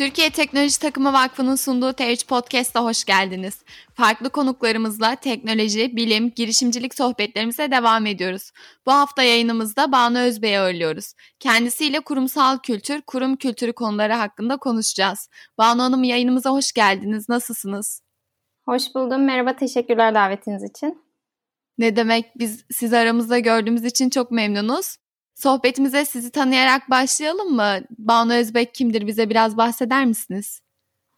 Türkiye Teknoloji Takımı Vakfı'nın sunduğu T3 Podcast'a hoş geldiniz. Farklı konuklarımızla teknoloji, bilim, girişimcilik sohbetlerimize devam ediyoruz. Bu hafta yayınımızda Banu Özbey'i ağırlıyoruz. Kendisiyle kurumsal kültür, kurum kültürü konuları hakkında konuşacağız. Banu Hanım yayınımıza hoş geldiniz. Nasılsınız? Hoş buldum. Merhaba, teşekkürler davetiniz için. Ne demek biz sizi aramızda gördüğümüz için çok memnunuz. Sohbetimize sizi tanıyarak başlayalım mı? Banu Özbek kimdir? Bize biraz bahseder misiniz?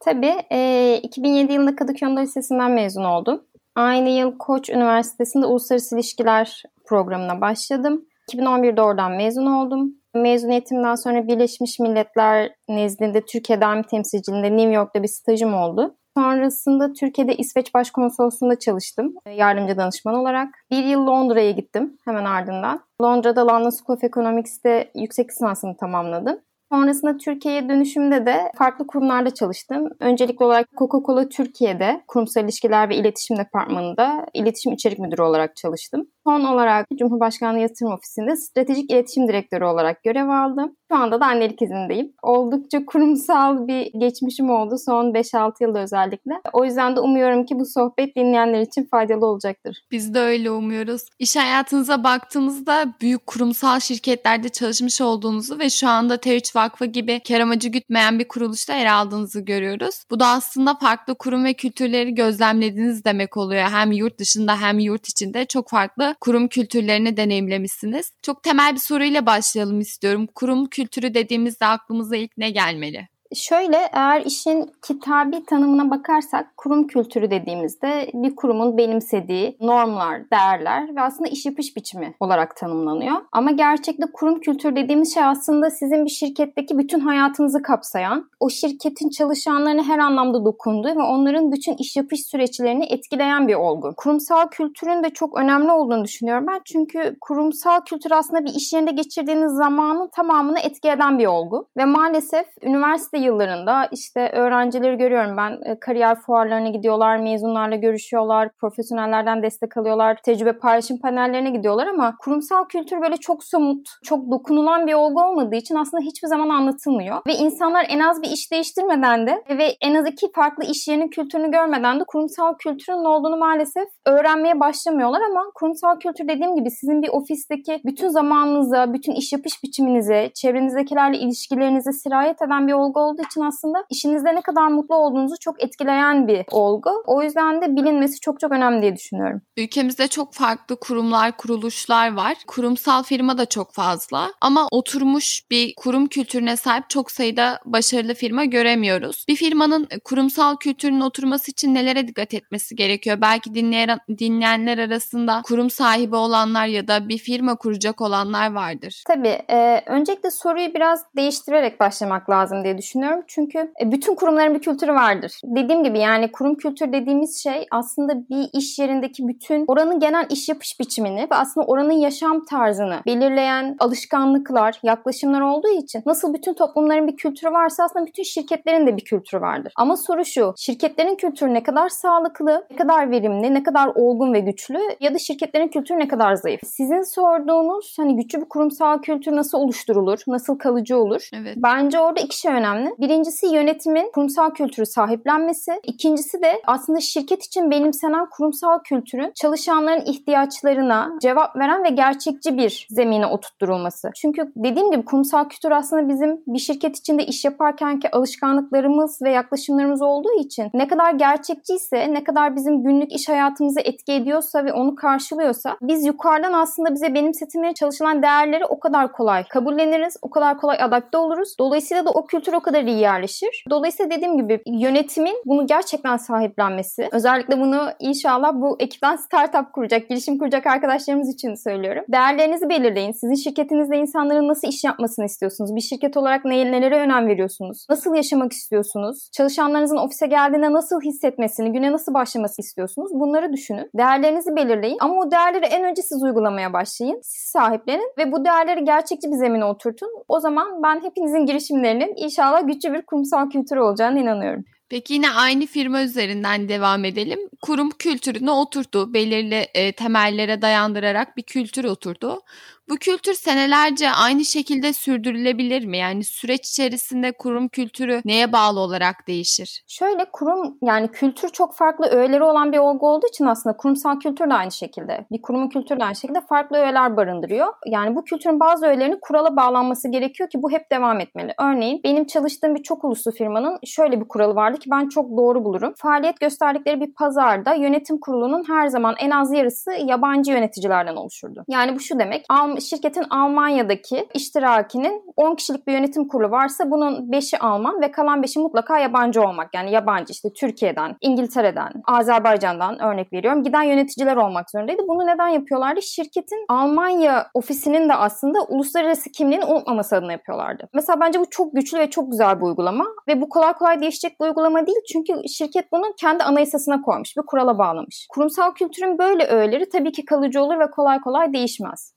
Tabii. E, 2007 yılında Kadıköy Lisesi'nden mezun oldum. Aynı yıl Koç Üniversitesi'nde Uluslararası İlişkiler programına başladım. 2011'de oradan mezun oldum. Mezuniyetimden sonra Birleşmiş Milletler nezdinde Türkiye daimi temsilciliğinde New York'ta bir stajım oldu. Sonrasında Türkiye'de İsveç Başkonsolosluğu'nda çalıştım yardımcı danışman olarak. Bir yıl Londra'ya gittim hemen ardından. Londra'da London School of Economics'te yüksek lisansımı tamamladım. Sonrasında Türkiye'ye dönüşümde de farklı kurumlarda çalıştım. Öncelikli olarak Coca-Cola Türkiye'de kurumsal ilişkiler ve iletişim departmanında iletişim içerik müdürü olarak çalıştım. Son olarak Cumhurbaşkanlığı Yatırım Ofisi'nde stratejik iletişim direktörü olarak görev aldım. Şu anda da annelik izindeyim. Oldukça kurumsal bir geçmişim oldu son 5-6 yılda özellikle. O yüzden de umuyorum ki bu sohbet dinleyenler için faydalı olacaktır. Biz de öyle umuyoruz. İş hayatınıza baktığımızda büyük kurumsal şirketlerde çalışmış olduğunuzu ve şu anda T3 Vakfı gibi kar amacı gütmeyen bir kuruluşta yer aldığınızı görüyoruz. Bu da aslında farklı kurum ve kültürleri gözlemlediğiniz demek oluyor. Hem yurt dışında hem yurt içinde çok farklı kurum kültürlerini deneyimlemişsiniz. Çok temel bir soruyla başlayalım istiyorum. Kurum kültürü dediğimizde aklımıza ilk ne gelmeli? Şöyle eğer işin kitabi tanımına bakarsak kurum kültürü dediğimizde bir kurumun benimsediği normlar, değerler ve aslında iş yapış biçimi olarak tanımlanıyor. Ama gerçekte kurum kültürü dediğimiz şey aslında sizin bir şirketteki bütün hayatınızı kapsayan, o şirketin çalışanlarına her anlamda dokunduğu ve onların bütün iş yapış süreçlerini etkileyen bir olgu. Kurumsal kültürün de çok önemli olduğunu düşünüyorum ben. Çünkü kurumsal kültür aslında bir iş yerinde geçirdiğiniz zamanın tamamını etki eden bir olgu. Ve maalesef üniversite yıllarında işte öğrencileri görüyorum ben e, kariyer fuarlarına gidiyorlar, mezunlarla görüşüyorlar, profesyonellerden destek alıyorlar, tecrübe paylaşım panellerine gidiyorlar ama kurumsal kültür böyle çok somut, çok dokunulan bir olgu olmadığı için aslında hiçbir zaman anlatılmıyor. Ve insanlar en az bir iş değiştirmeden de ve en az iki farklı iş yerinin kültürünü görmeden de kurumsal kültürün ne olduğunu maalesef öğrenmeye başlamıyorlar ama kurumsal kültür dediğim gibi sizin bir ofisteki bütün zamanınıza, bütün iş yapış biçiminize, çevrenizdekilerle ilişkilerinize sirayet eden bir olgu olduğu için aslında işinizde ne kadar mutlu olduğunuzu çok etkileyen bir olgu. O yüzden de bilinmesi çok çok önemli diye düşünüyorum. Ülkemizde çok farklı kurumlar, kuruluşlar var. Kurumsal firma da çok fazla ama oturmuş bir kurum kültürüne sahip çok sayıda başarılı firma göremiyoruz. Bir firmanın kurumsal kültürünün oturması için nelere dikkat etmesi gerekiyor? Belki dinleyen, dinleyenler arasında kurum sahibi olanlar ya da bir firma kuracak olanlar vardır. Tabii. E, öncelikle soruyu biraz değiştirerek başlamak lazım diye düşünüyorum düşünüyorum. Çünkü e, bütün kurumların bir kültürü vardır. Dediğim gibi yani kurum kültür dediğimiz şey aslında bir iş yerindeki bütün oranın genel iş yapış biçimini ve aslında oranın yaşam tarzını belirleyen alışkanlıklar, yaklaşımlar olduğu için nasıl bütün toplumların bir kültürü varsa aslında bütün şirketlerin de bir kültürü vardır. Ama soru şu, şirketlerin kültürü ne kadar sağlıklı, ne kadar verimli, ne kadar olgun ve güçlü ya da şirketlerin kültürü ne kadar zayıf? Sizin sorduğunuz hani güçlü bir kurumsal kültür nasıl oluşturulur, nasıl kalıcı olur? Evet. Bence orada iki şey önemli. Birincisi yönetimin kurumsal kültürü sahiplenmesi. İkincisi de aslında şirket için benimsenen kurumsal kültürün çalışanların ihtiyaçlarına cevap veren ve gerçekçi bir zemine oturtturulması. Çünkü dediğim gibi kurumsal kültür aslında bizim bir şirket içinde iş yaparkenki alışkanlıklarımız ve yaklaşımlarımız olduğu için ne kadar gerçekçiyse, ne kadar bizim günlük iş hayatımızı etki ediyorsa ve onu karşılıyorsa biz yukarıdan aslında bize benimsetilmeye çalışılan değerleri o kadar kolay kabulleniriz, o kadar kolay adapte oluruz. Dolayısıyla da o kültür o kadar iyi yerleşir. Dolayısıyla dediğim gibi yönetimin bunu gerçekten sahiplenmesi. Özellikle bunu inşallah bu ekipten startup kuracak, girişim kuracak arkadaşlarımız için söylüyorum. Değerlerinizi belirleyin. Sizin şirketinizde insanların nasıl iş yapmasını istiyorsunuz? Bir şirket olarak nelere önem veriyorsunuz? Nasıl yaşamak istiyorsunuz? Çalışanlarınızın ofise geldiğinde nasıl hissetmesini, güne nasıl başlaması istiyorsunuz? Bunları düşünün. Değerlerinizi belirleyin ama o değerleri en önce siz uygulamaya başlayın. Siz sahiplenin ve bu değerleri gerçekçi bir zemine oturtun. O zaman ben hepinizin girişimlerinin inşallah güçlü bir kurumsal kültür olacağına inanıyorum. Peki yine aynı firma üzerinden devam edelim. Kurum kültürünü oturttu. Belirli e, temellere dayandırarak bir kültür oturdu. Bu kültür senelerce aynı şekilde sürdürülebilir mi? Yani süreç içerisinde kurum kültürü neye bağlı olarak değişir? Şöyle kurum yani kültür çok farklı öğeleri olan bir olgu olduğu için aslında kurumsal kültür de aynı şekilde. Bir kurumun kültürü de aynı şekilde farklı öğeler barındırıyor. Yani bu kültürün bazı öğelerinin kurala bağlanması gerekiyor ki bu hep devam etmeli. Örneğin benim çalıştığım bir çok uluslu firmanın şöyle bir kuralı vardı ki ben çok doğru bulurum. Faaliyet gösterdikleri bir pazarda yönetim kurulunun her zaman en az yarısı yabancı yöneticilerden oluşurdu. Yani bu şu demek şirketin Almanya'daki iştirakinin 10 kişilik bir yönetim kurulu varsa bunun 5'i Alman ve kalan 5'i mutlaka yabancı olmak. Yani yabancı işte Türkiye'den, İngiltere'den, Azerbaycan'dan örnek veriyorum. Giden yöneticiler olmak zorundaydı. Bunu neden yapıyorlardı? Şirketin Almanya ofisinin de aslında uluslararası kimliğini unutmaması adına yapıyorlardı. Mesela bence bu çok güçlü ve çok güzel bir uygulama ve bu kolay kolay değişecek bir uygulama değil. Çünkü şirket bunu kendi anayasasına koymuş ve kurala bağlamış. Kurumsal kültürün böyle öğeleri tabii ki kalıcı olur ve kolay kolay değişmez.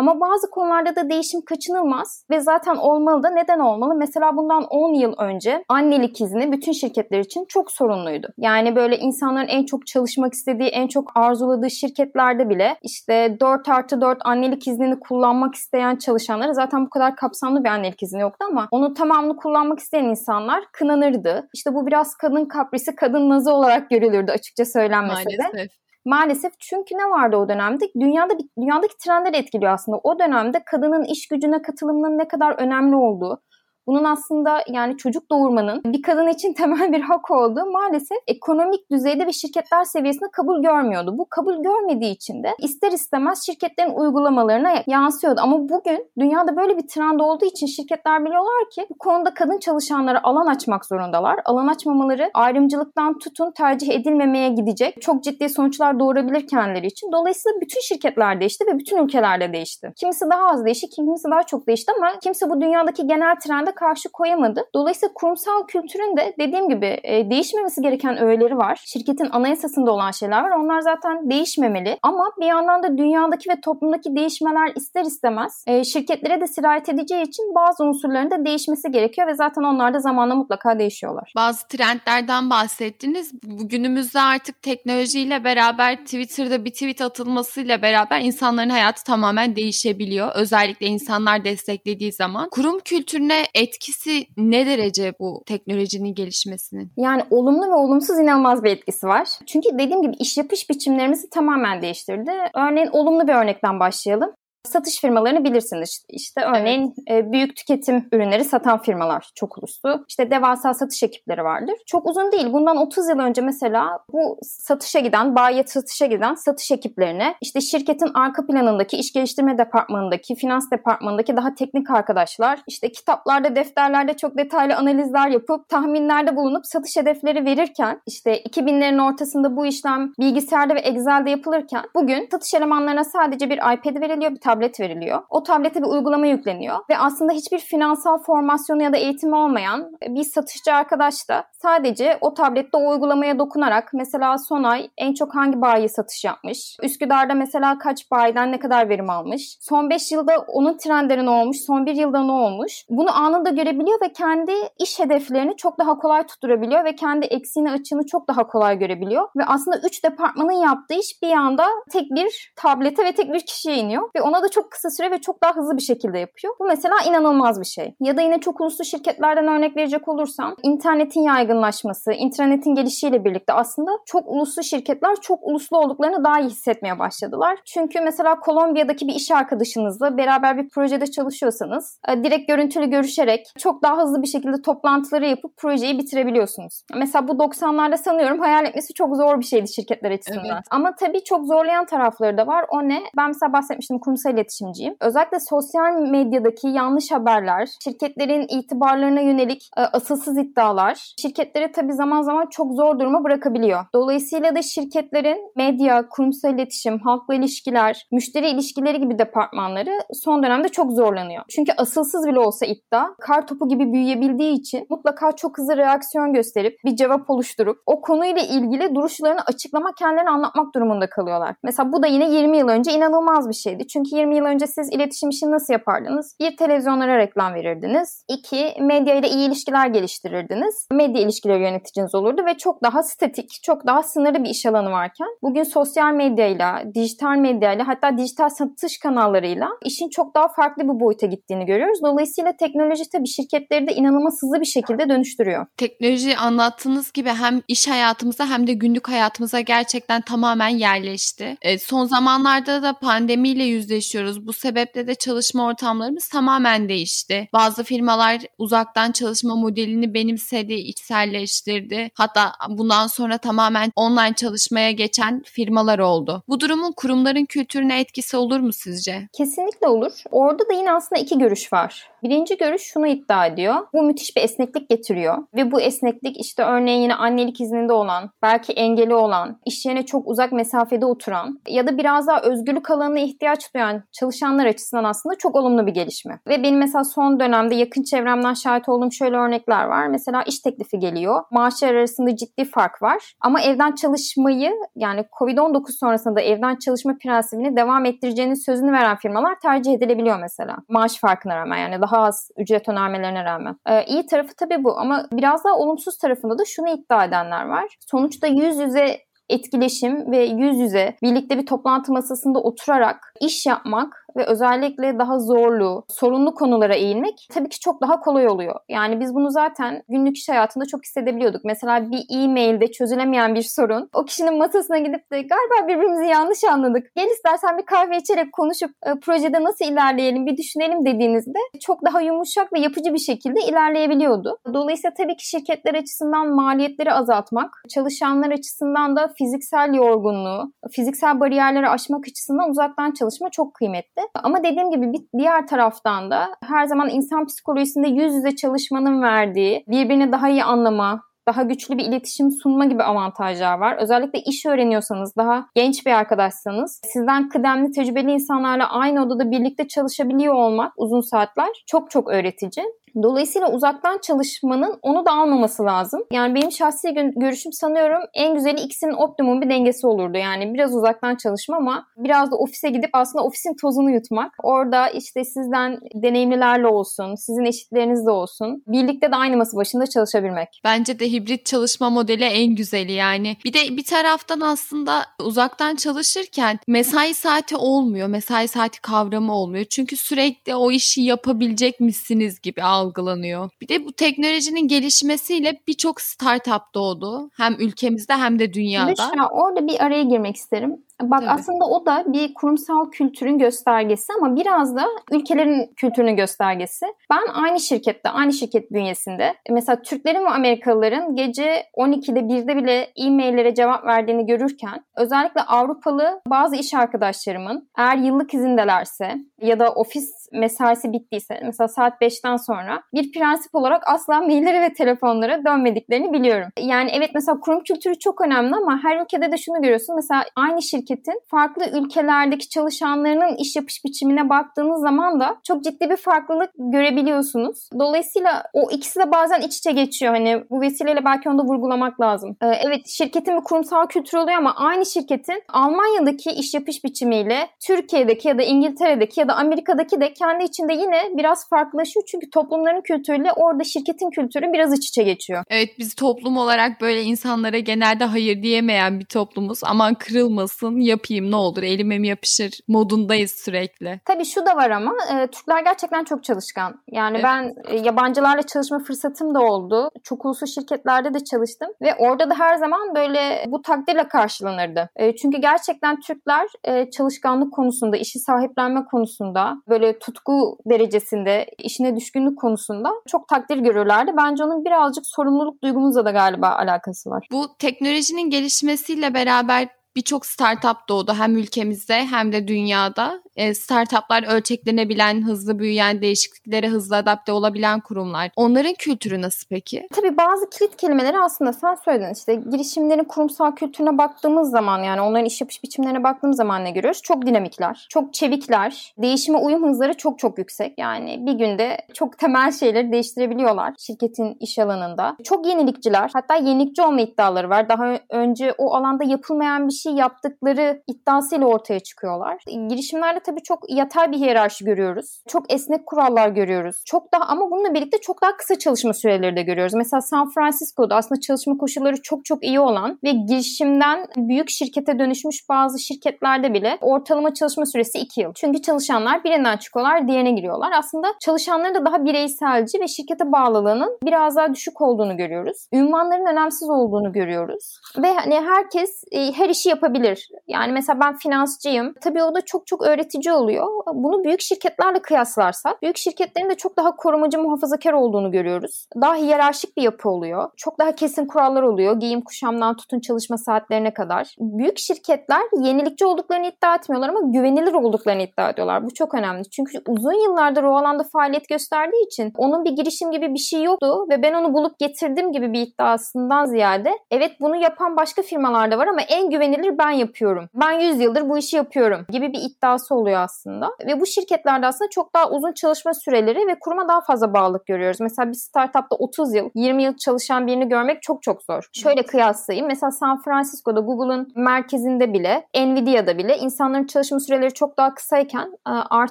Ama bazı konularda da değişim kaçınılmaz ve zaten olmalı da neden olmalı? Mesela bundan 10 yıl önce annelik izni bütün şirketler için çok sorunluydu. Yani böyle insanların en çok çalışmak istediği, en çok arzuladığı şirketlerde bile işte 4 artı 4 annelik iznini kullanmak isteyen çalışanlara zaten bu kadar kapsamlı bir annelik izni yoktu ama onu tamamını kullanmak isteyen insanlar kınanırdı. İşte bu biraz kadın kaprisi, kadın nazı olarak görülürdü açıkça söylenmese Maalesef. de. Maalesef çünkü ne vardı o dönemde? Dünyada dünyadaki trendler etkiliyor aslında. O dönemde kadının iş gücüne katılımının ne kadar önemli olduğu, bunun aslında yani çocuk doğurmanın bir kadın için temel bir hak olduğu maalesef ekonomik düzeyde ve şirketler seviyesinde kabul görmüyordu. Bu kabul görmediği için de ister istemez şirketlerin uygulamalarına yansıyordu. Ama bugün dünyada böyle bir trend olduğu için şirketler biliyorlar ki bu konuda kadın çalışanlara alan açmak zorundalar. Alan açmamaları ayrımcılıktan tutun tercih edilmemeye gidecek. Çok ciddi sonuçlar doğurabilir kendileri için. Dolayısıyla bütün şirketler değişti ve bütün ülkelerde değişti. Kimisi daha az değişti, kimisi daha çok değişti ama kimse bu dünyadaki genel trende karşı koyamadı. Dolayısıyla kurumsal kültürün de dediğim gibi e, değişmemesi gereken öğeleri var. Şirketin anayasasında olan şeyler var. Onlar zaten değişmemeli. Ama bir yandan da dünyadaki ve toplumdaki değişmeler ister istemez e, şirketlere de sirayet edeceği için bazı unsurların da değişmesi gerekiyor ve zaten onlar da zamanla mutlaka değişiyorlar. Bazı trendlerden bahsettiniz. Bugünümüzde artık teknolojiyle beraber Twitter'da bir tweet atılmasıyla beraber insanların hayatı tamamen değişebiliyor. Özellikle insanlar desteklediği zaman. Kurum kültürüne etkisi ne derece bu teknolojinin gelişmesinin? Yani olumlu ve olumsuz inanılmaz bir etkisi var. Çünkü dediğim gibi iş yapış biçimlerimizi tamamen değiştirdi. Örneğin olumlu bir örnekten başlayalım. Satış firmalarını bilirsiniz. İşte örneğin evet. Büyük tüketim ürünleri satan firmalar çok uluslu. İşte devasa satış ekipleri vardır. Çok uzun değil. Bundan 30 yıl önce mesela bu satışa giden, bayiye satışa giden satış ekiplerine işte şirketin arka planındaki, iş geliştirme departmanındaki, finans departmanındaki daha teknik arkadaşlar işte kitaplarda, defterlerde çok detaylı analizler yapıp tahminlerde bulunup satış hedefleri verirken işte 2000'lerin ortasında bu işlem bilgisayarda ve Excel'de yapılırken bugün satış elemanlarına sadece bir iPad veriliyor, bir tablet veriliyor. O tablete bir uygulama yükleniyor ve aslında hiçbir finansal formasyonu ya da eğitimi olmayan bir satışçı arkadaş da sadece o tablette o uygulamaya dokunarak mesela son ay en çok hangi bayi satış yapmış, Üsküdar'da mesela kaç bayiden ne kadar verim almış, son 5 yılda onun trendleri ne olmuş, son 1 yılda ne olmuş? Bunu anında görebiliyor ve kendi iş hedeflerini çok daha kolay tutturabiliyor ve kendi eksiğini açığını çok daha kolay görebiliyor. Ve aslında 3 departmanın yaptığı iş bir anda tek bir tablete ve tek bir kişiye iniyor ve ona da çok kısa süre ve çok daha hızlı bir şekilde yapıyor. Bu mesela inanılmaz bir şey. Ya da yine çok uluslu şirketlerden örnek verecek olursam internetin yaygınlaşması, internetin gelişiyle birlikte aslında çok uluslu şirketler çok uluslu olduklarını daha iyi hissetmeye başladılar. Çünkü mesela Kolombiya'daki bir iş arkadaşınızla beraber bir projede çalışıyorsanız e, direkt görüntülü görüşerek çok daha hızlı bir şekilde toplantıları yapıp projeyi bitirebiliyorsunuz. Mesela bu 90'larda sanıyorum hayal etmesi çok zor bir şeydi şirketler açısından. Evet. Ama tabii çok zorlayan tarafları da var. O ne? Ben mesela bahsetmiştim kurumsal kurumsal iletişimciyim. Özellikle sosyal medyadaki yanlış haberler, şirketlerin itibarlarına yönelik e, asılsız iddialar şirketleri tabii zaman zaman çok zor duruma bırakabiliyor. Dolayısıyla da şirketlerin medya, kurumsal iletişim, halkla ilişkiler, müşteri ilişkileri gibi departmanları son dönemde çok zorlanıyor. Çünkü asılsız bile olsa iddia kar topu gibi büyüyebildiği için mutlaka çok hızlı reaksiyon gösterip bir cevap oluşturup o konuyla ilgili duruşlarını açıklamak, kendilerini anlatmak durumunda kalıyorlar. Mesela bu da yine 20 yıl önce inanılmaz bir şeydi. Çünkü 20 yıl önce siz iletişim işini nasıl yapardınız? Bir, televizyonlara reklam verirdiniz. İki, medya ile iyi ilişkiler geliştirirdiniz. Medya ilişkileri yöneticiniz olurdu ve çok daha statik, çok daha sınırlı bir iş alanı varken bugün sosyal medyayla, dijital medyayla hatta dijital satış kanallarıyla işin çok daha farklı bir boyuta gittiğini görüyoruz. Dolayısıyla teknoloji tabii şirketleri de inanılmaz hızlı bir şekilde dönüştürüyor. Teknoloji anlattığınız gibi hem iş hayatımıza hem de günlük hayatımıza gerçekten tamamen yerleşti. E, son zamanlarda da pandemiyle yüzleşiyoruz. Bu sebeple de çalışma ortamlarımız tamamen değişti. Bazı firmalar uzaktan çalışma modelini benimsedi, içselleştirdi. Hatta bundan sonra tamamen online çalışmaya geçen firmalar oldu. Bu durumun kurumların kültürüne etkisi olur mu sizce? Kesinlikle olur. Orada da yine aslında iki görüş var. Birinci görüş şunu iddia ediyor. Bu müthiş bir esneklik getiriyor. Ve bu esneklik işte örneğin yine annelik izninde olan, belki engeli olan, iş yerine çok uzak mesafede oturan ya da biraz daha özgürlük alanına ihtiyaç duyan çalışanlar açısından aslında çok olumlu bir gelişme. Ve benim mesela son dönemde yakın çevremden şahit olduğum şöyle örnekler var. Mesela iş teklifi geliyor. Maaşlar arasında ciddi fark var. Ama evden çalışmayı yani Covid-19 sonrasında evden çalışma prensibini devam ettireceğinin sözünü veren firmalar tercih edilebiliyor mesela. Maaş farkına rağmen yani daha az ücret önermelerine rağmen. Ee, iyi tarafı tabii bu ama biraz daha olumsuz tarafında da şunu iddia edenler var. Sonuçta yüz yüze etkileşim ve yüz yüze birlikte bir toplantı masasında oturarak iş yapmak ve özellikle daha zorlu, sorunlu konulara eğilmek tabii ki çok daha kolay oluyor. Yani biz bunu zaten günlük iş hayatında çok hissedebiliyorduk. Mesela bir e-mailde çözülemeyen bir sorun. O kişinin masasına gidip de galiba birbirimizi yanlış anladık. Gel istersen bir kahve içerek konuşup e, projede nasıl ilerleyelim bir düşünelim dediğinizde çok daha yumuşak ve yapıcı bir şekilde ilerleyebiliyordu. Dolayısıyla tabii ki şirketler açısından maliyetleri azaltmak, çalışanlar açısından da fiziksel yorgunluğu, fiziksel bariyerleri aşmak açısından uzaktan çalışma çok kıymetli. Ama dediğim gibi bir diğer taraftan da her zaman insan psikolojisinde yüz yüze çalışmanın verdiği birbirini daha iyi anlama, daha güçlü bir iletişim sunma gibi avantajlar var. Özellikle iş öğreniyorsanız, daha genç bir arkadaşsanız, sizden kıdemli, tecrübeli insanlarla aynı odada birlikte çalışabiliyor olmak uzun saatler çok çok öğretici. Dolayısıyla uzaktan çalışmanın onu da almaması lazım. Yani benim şahsi görüşüm sanıyorum en güzeli ikisinin optimum bir dengesi olurdu. Yani biraz uzaktan çalışma ama biraz da ofise gidip aslında ofisin tozunu yutmak. Orada işte sizden deneyimlilerle olsun, sizin eşitlerinizle olsun. Birlikte de aynı masa başında çalışabilmek. Bence de hibrit çalışma modeli en güzeli yani. Bir de bir taraftan aslında uzaktan çalışırken mesai saati olmuyor. Mesai saati kavramı olmuyor. Çünkü sürekli o işi yapabilecek misiniz gibi algılanıyor. Bir de bu teknolojinin gelişmesiyle birçok startup doğdu. Hem ülkemizde hem de dünyada. Büşra orada bir araya girmek isterim. Bak Tabii. aslında o da bir kurumsal kültürün göstergesi ama biraz da ülkelerin kültürünün göstergesi. Ben aynı şirkette, aynı şirket bünyesinde mesela Türklerin ve Amerikalıların gece 12'de 1'de bile e-maillere cevap verdiğini görürken özellikle Avrupalı bazı iş arkadaşlarımın eğer yıllık izindelerse ya da ofis mesaisi bittiyse mesela saat 5'ten sonra bir prensip olarak asla maillere ve telefonlara dönmediklerini biliyorum. Yani evet mesela kurum kültürü çok önemli ama her ülkede de şunu görüyorsun. Mesela aynı şirketin farklı ülkelerdeki çalışanlarının iş yapış biçimine baktığınız zaman da çok ciddi bir farklılık görebiliyorsunuz. Dolayısıyla o ikisi de bazen iç içe geçiyor. Hani bu vesileyle belki onu da vurgulamak lazım. Ee, evet şirketin bir kurumsal kültürü oluyor ama aynı şirketin Almanya'daki iş yapış biçimiyle Türkiye'deki ya da İngiltere'deki ya da Amerika'daki de kendi içinde yine biraz farklılaşıyor. Çünkü toplumların kültürüyle orada şirketin kültürü biraz iç içe geçiyor. Evet biz toplum olarak böyle insanlara genelde hayır diyemeyen bir toplumuz. Aman kırılmasın yapayım ne olur elime mi yapışır modundayız sürekli. Tabii şu da var ama e, Türkler gerçekten çok çalışkan. Yani evet. ben e, yabancılarla çalışma fırsatım da oldu. Çok uluslu şirketlerde de çalıştım ve orada da her zaman böyle bu takdirle karşılanırdı. E, çünkü gerçekten Türkler e, çalışkanlık konusunda, işi sahiplenme konusunda böyle tutku derecesinde, işine düşkünlük konusunda çok takdir görürlerdi. Bence onun birazcık sorumluluk duygumuzla da galiba alakası var. Bu teknolojinin gelişmesiyle beraber birçok startup doğdu hem ülkemizde hem de dünyada. E, startuplar ölçeklenebilen, hızlı büyüyen, değişikliklere hızlı adapte olabilen kurumlar. Onların kültürü nasıl peki? Tabii bazı kilit kelimeleri aslında sen söyledin. İşte girişimlerin kurumsal kültürüne baktığımız zaman yani onların iş yapış biçimlerine baktığımız zaman ne görüyoruz? Çok dinamikler, çok çevikler, değişime uyum hızları çok çok yüksek. Yani bir günde çok temel şeyleri değiştirebiliyorlar şirketin iş alanında. Çok yenilikçiler, hatta yenilikçi olma iddiaları var. Daha önce o alanda yapılmayan bir şey yaptıkları iddiasıyla ortaya çıkıyorlar. Girişimlerde tabii çok yatay bir hiyerarşi görüyoruz. Çok esnek kurallar görüyoruz. Çok daha ama bununla birlikte çok daha kısa çalışma süreleri de görüyoruz. Mesela San Francisco'da aslında çalışma koşulları çok çok iyi olan ve girişimden büyük şirkete dönüşmüş bazı şirketlerde bile ortalama çalışma süresi 2 yıl. Çünkü çalışanlar birinden çıkıyorlar, diğerine giriyorlar. Aslında çalışanların da daha bireyselci ve şirkete bağlılığının biraz daha düşük olduğunu görüyoruz. Ünvanların önemsiz olduğunu görüyoruz. Ve hani herkes e, her işi yapabilir. Yani mesela ben finansçıyım. Tabii o da çok çok öğretici oluyor. Bunu büyük şirketlerle kıyaslarsak büyük şirketlerin de çok daha korumacı muhafazakar olduğunu görüyoruz. Daha hiyerarşik bir yapı oluyor. Çok daha kesin kurallar oluyor. Giyim kuşamdan tutun çalışma saatlerine kadar. Büyük şirketler yenilikçi olduklarını iddia etmiyorlar ama güvenilir olduklarını iddia ediyorlar. Bu çok önemli. Çünkü uzun yıllardır o alanda faaliyet gösterdiği için onun bir girişim gibi bir şey yoktu ve ben onu bulup getirdim gibi bir iddiasından ziyade evet bunu yapan başka firmalar da var ama en güvenilir ben yapıyorum. Ben 100 yıldır bu işi yapıyorum gibi bir iddiası oluyor aslında. Ve bu şirketlerde aslında çok daha uzun çalışma süreleri ve kuruma daha fazla bağlılık görüyoruz. Mesela bir startupta 30 yıl, 20 yıl çalışan birini görmek çok çok zor. Şöyle kıyaslayayım. Mesela San Francisco'da Google'un merkezinde bile, Nvidia'da bile insanların çalışma süreleri çok daha kısayken e, art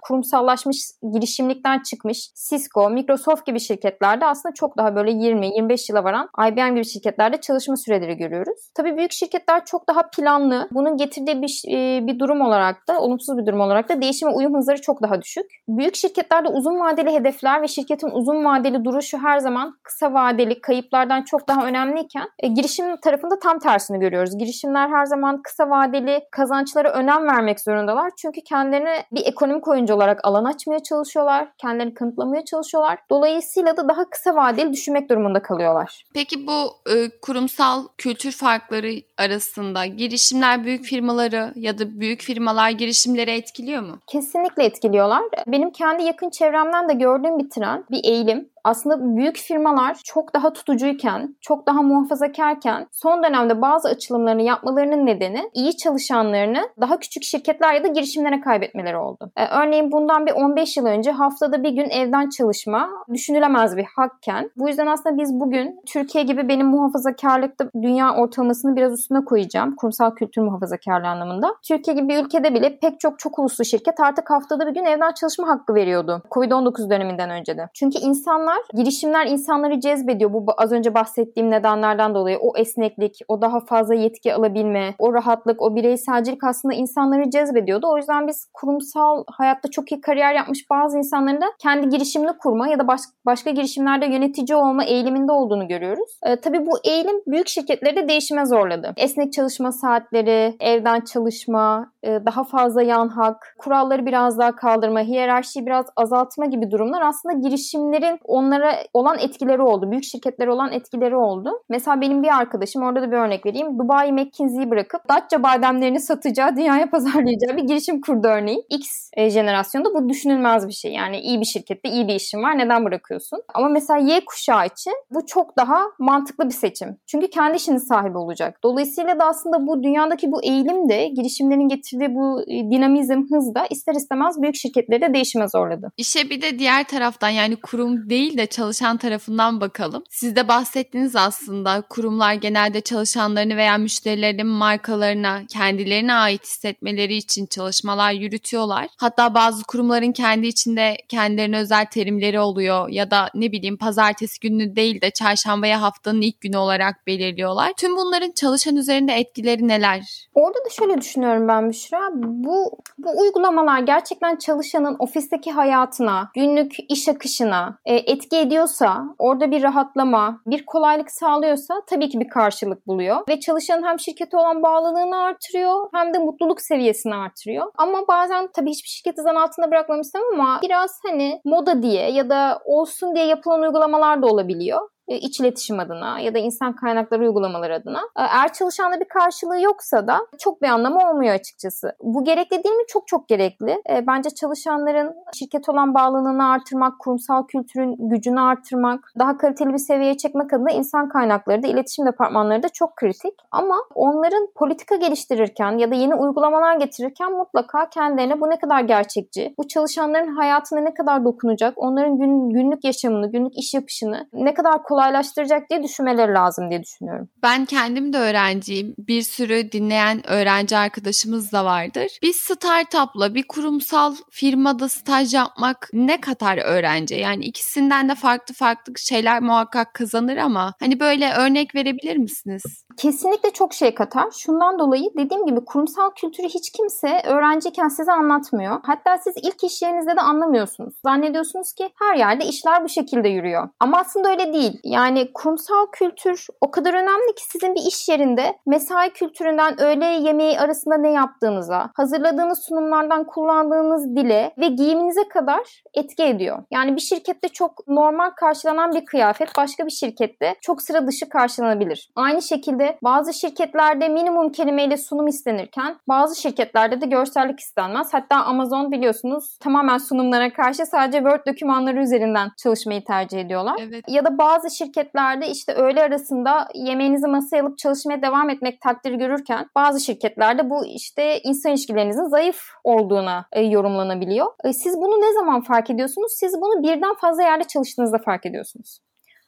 kurumsallaşmış girişimlikten çıkmış Cisco, Microsoft gibi şirketlerde aslında çok daha böyle 20-25 yıla varan IBM gibi şirketlerde çalışma süreleri görüyoruz. Tabii büyük şirketler çok daha planlı. Bunun getirdiği bir, e, bir durum olarak da, olumsuz bir durum olarak da değişim ve uyum hızları çok daha düşük. Büyük şirketlerde uzun vadeli hedefler ve şirketin uzun vadeli duruşu her zaman kısa vadeli kayıplardan çok daha önemliyken e, girişim tarafında tam tersini görüyoruz. Girişimler her zaman kısa vadeli kazançlara önem vermek zorundalar. Çünkü kendilerine bir ekonomik oyuncu olarak alan açmaya çalışıyorlar. Kendilerini kanıtlamaya çalışıyorlar. Dolayısıyla da daha kısa vadeli düşünmek durumunda kalıyorlar. Peki bu e, kurumsal kültür farkları arasında girişimler büyük firmaları ya da büyük firmalar girişimleri etkiliyor mu? Kesinlikle etkiliyorlar. Benim kendi yakın çevremden de gördüğüm bir trend, bir eğilim aslında büyük firmalar çok daha tutucuyken, çok daha muhafazakarken son dönemde bazı açılımlarını yapmalarının nedeni iyi çalışanlarını daha küçük şirketler ya da girişimlere kaybetmeleri oldu. Ee, örneğin bundan bir 15 yıl önce haftada bir gün evden çalışma düşünülemez bir hakken. Bu yüzden aslında biz bugün Türkiye gibi benim muhafazakarlıkta dünya ortalamasını biraz üstüne koyacağım. Kurumsal kültür muhafazakarlığı anlamında. Türkiye gibi bir ülkede bile pek çok çok uluslu şirket artık haftada bir gün evden çalışma hakkı veriyordu. Covid-19 döneminden önce de. Çünkü insanlar var. Girişimler insanları cezbediyor. Bu az önce bahsettiğim nedenlerden dolayı. O esneklik, o daha fazla yetki alabilme, o rahatlık, o bireyselcilik aslında insanları cezbediyordu. O yüzden biz kurumsal hayatta çok iyi kariyer yapmış bazı insanların da kendi girişimini kurma ya da baş, başka girişimlerde yönetici olma eğiliminde olduğunu görüyoruz. E, tabii bu eğilim büyük şirketleri de değişime zorladı. Esnek çalışma saatleri, evden çalışma, e, daha fazla yan hak, kuralları biraz daha kaldırma, hiyerarşiyi biraz azaltma gibi durumlar aslında girişimlerin onlara olan etkileri oldu. Büyük şirketlere olan etkileri oldu. Mesela benim bir arkadaşım orada da bir örnek vereyim. Dubai McKinsey'yi bırakıp Datça bademlerini satacağı, dünyaya pazarlayacağı bir girişim kurdu örneğin. X e, jenerasyonda bu düşünülmez bir şey. Yani iyi bir şirkette iyi bir işin var. Neden bırakıyorsun? Ama mesela Y kuşağı için bu çok daha mantıklı bir seçim. Çünkü kendi işinin sahibi olacak. Dolayısıyla da aslında bu dünyadaki bu eğilim de girişimlerin getirdiği bu e, dinamizm, hız da ister istemez büyük şirketleri de değişime zorladı. İşe bir de diğer taraftan yani kurum değil değil de çalışan tarafından bakalım. Siz de bahsettiniz aslında kurumlar genelde çalışanlarını veya müşterilerinin markalarına kendilerine ait hissetmeleri için çalışmalar yürütüyorlar. Hatta bazı kurumların kendi içinde kendilerine özel terimleri oluyor ya da ne bileyim pazartesi günü değil de çarşambaya haftanın ilk günü olarak belirliyorlar. Tüm bunların çalışan üzerinde etkileri neler? Orada da şöyle düşünüyorum ben Büşra. Bu, bu uygulamalar gerçekten çalışanın ofisteki hayatına, günlük iş akışına, e, etki ediyorsa, orada bir rahatlama, bir kolaylık sağlıyorsa tabii ki bir karşılık buluyor. Ve çalışanın hem şirkete olan bağlılığını artırıyor hem de mutluluk seviyesini artırıyor. Ama bazen tabii hiçbir şirketi zan altında bırakmam ama biraz hani moda diye ya da olsun diye yapılan uygulamalar da olabiliyor. E, iç iletişim adına ya da insan kaynakları uygulamaları adına. E, eğer çalışanda bir karşılığı yoksa da çok bir anlamı olmuyor açıkçası. Bu gerekli değil mi? Çok çok gerekli. E, bence çalışanların şirket olan bağlılığını artırmak, kurumsal kültürün gücünü artırmak, daha kaliteli bir seviyeye çekmek adına insan kaynakları da iletişim departmanları da çok kritik. Ama onların politika geliştirirken ya da yeni uygulamalar getirirken mutlaka kendilerine bu ne kadar gerçekçi, bu çalışanların hayatına ne kadar dokunacak, onların gün, günlük yaşamını, günlük iş yapışını ne kadar kolay kolaylaştıracak diye düşünmeleri lazım diye düşünüyorum. Ben kendim de öğrenciyim. Bir sürü dinleyen öğrenci arkadaşımız da vardır. Bir startupla bir kurumsal firmada staj yapmak ne kadar öğrenci? Yani ikisinden de farklı farklı şeyler muhakkak kazanır ama hani böyle örnek verebilir misiniz? Kesinlikle çok şey katar. Şundan dolayı dediğim gibi kurumsal kültürü hiç kimse öğrenciyken size anlatmıyor. Hatta siz ilk iş yerinizde de anlamıyorsunuz. Zannediyorsunuz ki her yerde işler bu şekilde yürüyor. Ama aslında öyle değil. Yani kurumsal kültür o kadar önemli ki sizin bir iş yerinde mesai kültüründen öğle yemeği arasında ne yaptığınıza, hazırladığınız sunumlardan kullandığınız dile ve giyiminize kadar etki ediyor. Yani bir şirkette çok normal karşılanan bir kıyafet başka bir şirkette çok sıra dışı karşılanabilir. Aynı şekilde bazı şirketlerde minimum kelimeyle sunum istenirken bazı şirketlerde de görsellik istenmez. Hatta Amazon biliyorsunuz tamamen sunumlara karşı sadece Word dokümanları üzerinden çalışmayı tercih ediyorlar. Evet. Ya da bazı şirketlerde işte öğle arasında yemeğinizi masaya alıp çalışmaya devam etmek takdiri görürken bazı şirketlerde bu işte insan ilişkilerinizin zayıf olduğuna e, yorumlanabiliyor. E, siz bunu ne zaman fark ediyorsunuz? Siz bunu birden fazla yerde çalıştığınızda fark ediyorsunuz.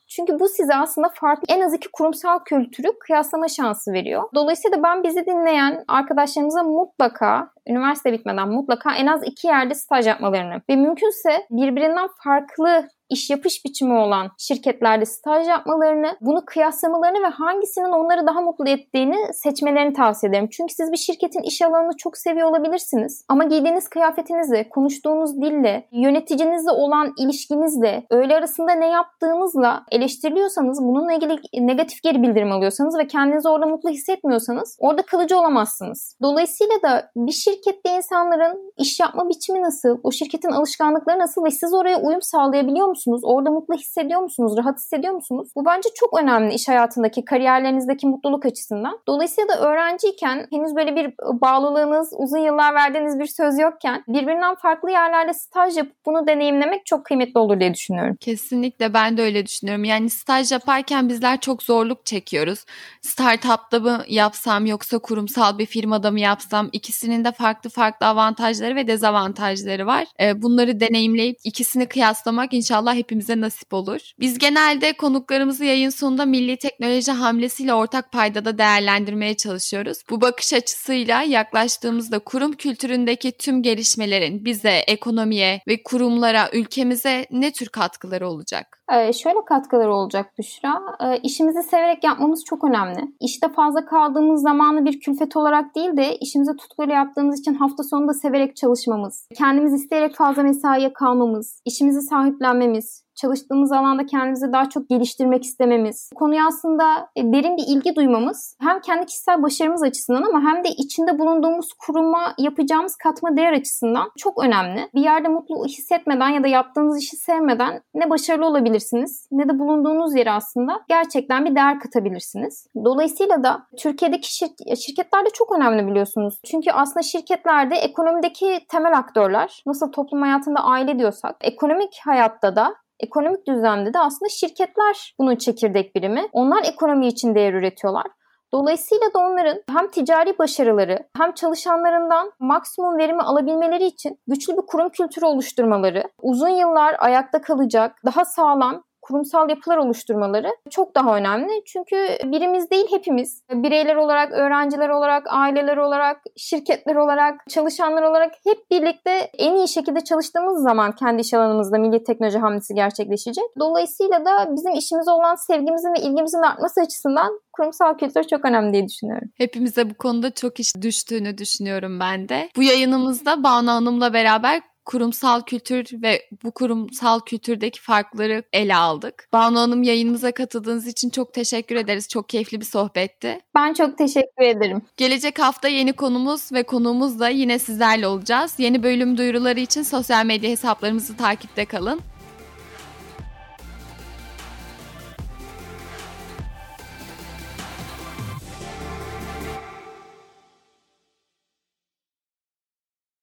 Çünkü bu size aslında farklı en az iki kurumsal kültürü kıyaslama şansı veriyor. Dolayısıyla ben bizi dinleyen arkadaşlarımıza mutlaka üniversite bitmeden mutlaka en az iki yerde staj yapmalarını ve mümkünse birbirinden farklı iş yapış biçimi olan şirketlerde staj yapmalarını, bunu kıyaslamalarını ve hangisinin onları daha mutlu ettiğini seçmelerini tavsiye ederim. Çünkü siz bir şirketin iş alanını çok seviyor olabilirsiniz ama giydiğiniz kıyafetinizle, konuştuğunuz dille, yöneticinizle olan ilişkinizle, öğle arasında ne yaptığınızla eleştiriliyorsanız, bununla ilgili negatif geri bildirim alıyorsanız ve kendinizi orada mutlu hissetmiyorsanız orada kalıcı olamazsınız. Dolayısıyla da bir şirkette insanların iş yapma biçimi nasıl, o şirketin alışkanlıkları nasıl ve siz oraya uyum sağlayabiliyor musunuz? Musunuz? Orada mutlu hissediyor musunuz? Rahat hissediyor musunuz? Bu bence çok önemli iş hayatındaki, kariyerlerinizdeki mutluluk açısından. Dolayısıyla da öğrenciyken henüz böyle bir bağlılığınız, uzun yıllar verdiğiniz bir söz yokken birbirinden farklı yerlerde staj yapıp bunu deneyimlemek çok kıymetli olur diye düşünüyorum. Kesinlikle ben de öyle düşünüyorum. Yani staj yaparken bizler çok zorluk çekiyoruz. Startup'ta mı yapsam yoksa kurumsal bir firmada mı yapsam ikisinin de farklı farklı avantajları ve dezavantajları var. Bunları deneyimleyip ikisini kıyaslamak inşallah İnşallah hepimize nasip olur. Biz genelde konuklarımızı yayın sonunda milli teknoloji hamlesiyle ortak paydada değerlendirmeye çalışıyoruz. Bu bakış açısıyla yaklaştığımızda kurum kültüründeki tüm gelişmelerin bize, ekonomiye ve kurumlara, ülkemize ne tür katkıları olacak? Ee, şöyle katkıları olacak Büşra. Ee, işimizi severek yapmamız çok önemli. İşte fazla kaldığımız zamanı bir külfet olarak değil de işimizi tutkuyla yaptığımız için hafta sonunda severek çalışmamız, kendimiz isteyerek fazla mesaiye kalmamız, işimizi sahiplenmemiz, promise çalıştığımız alanda kendimizi daha çok geliştirmek istememiz, konuya aslında e, derin bir ilgi duymamız hem kendi kişisel başarımız açısından ama hem de içinde bulunduğumuz kuruma yapacağımız katma değer açısından çok önemli. Bir yerde mutlu hissetmeden ya da yaptığınız işi sevmeden ne başarılı olabilirsiniz ne de bulunduğunuz yere aslında gerçekten bir değer katabilirsiniz. Dolayısıyla da Türkiye'deki şir- şirketler de çok önemli biliyorsunuz. Çünkü aslında şirketlerde ekonomideki temel aktörler nasıl toplum hayatında aile diyorsak ekonomik hayatta da Ekonomik düzlemde de aslında şirketler bunun çekirdek birimi. Onlar ekonomi için değer üretiyorlar. Dolayısıyla da onların hem ticari başarıları hem çalışanlarından maksimum verimi alabilmeleri için güçlü bir kurum kültürü oluşturmaları, uzun yıllar ayakta kalacak, daha sağlam kurumsal yapılar oluşturmaları çok daha önemli. Çünkü birimiz değil hepimiz bireyler olarak, öğrenciler olarak, aileler olarak, şirketler olarak, çalışanlar olarak hep birlikte en iyi şekilde çalıştığımız zaman kendi iş alanımızda milli teknoloji hamlesi gerçekleşecek. Dolayısıyla da bizim işimize olan sevgimizin ve ilgimizin artması açısından kurumsal kültür çok önemli diye düşünüyorum. Hepimize bu konuda çok iş düştüğünü düşünüyorum ben de. Bu yayınımızda Banu Hanım'la beraber kurumsal kültür ve bu kurumsal kültürdeki farkları ele aldık. Banu Hanım yayınımıza katıldığınız için çok teşekkür ederiz. Çok keyifli bir sohbetti. Ben çok teşekkür ederim. Gelecek hafta yeni konumuz ve konuğumuz da yine sizlerle olacağız. Yeni bölüm duyuruları için sosyal medya hesaplarımızı takipte kalın.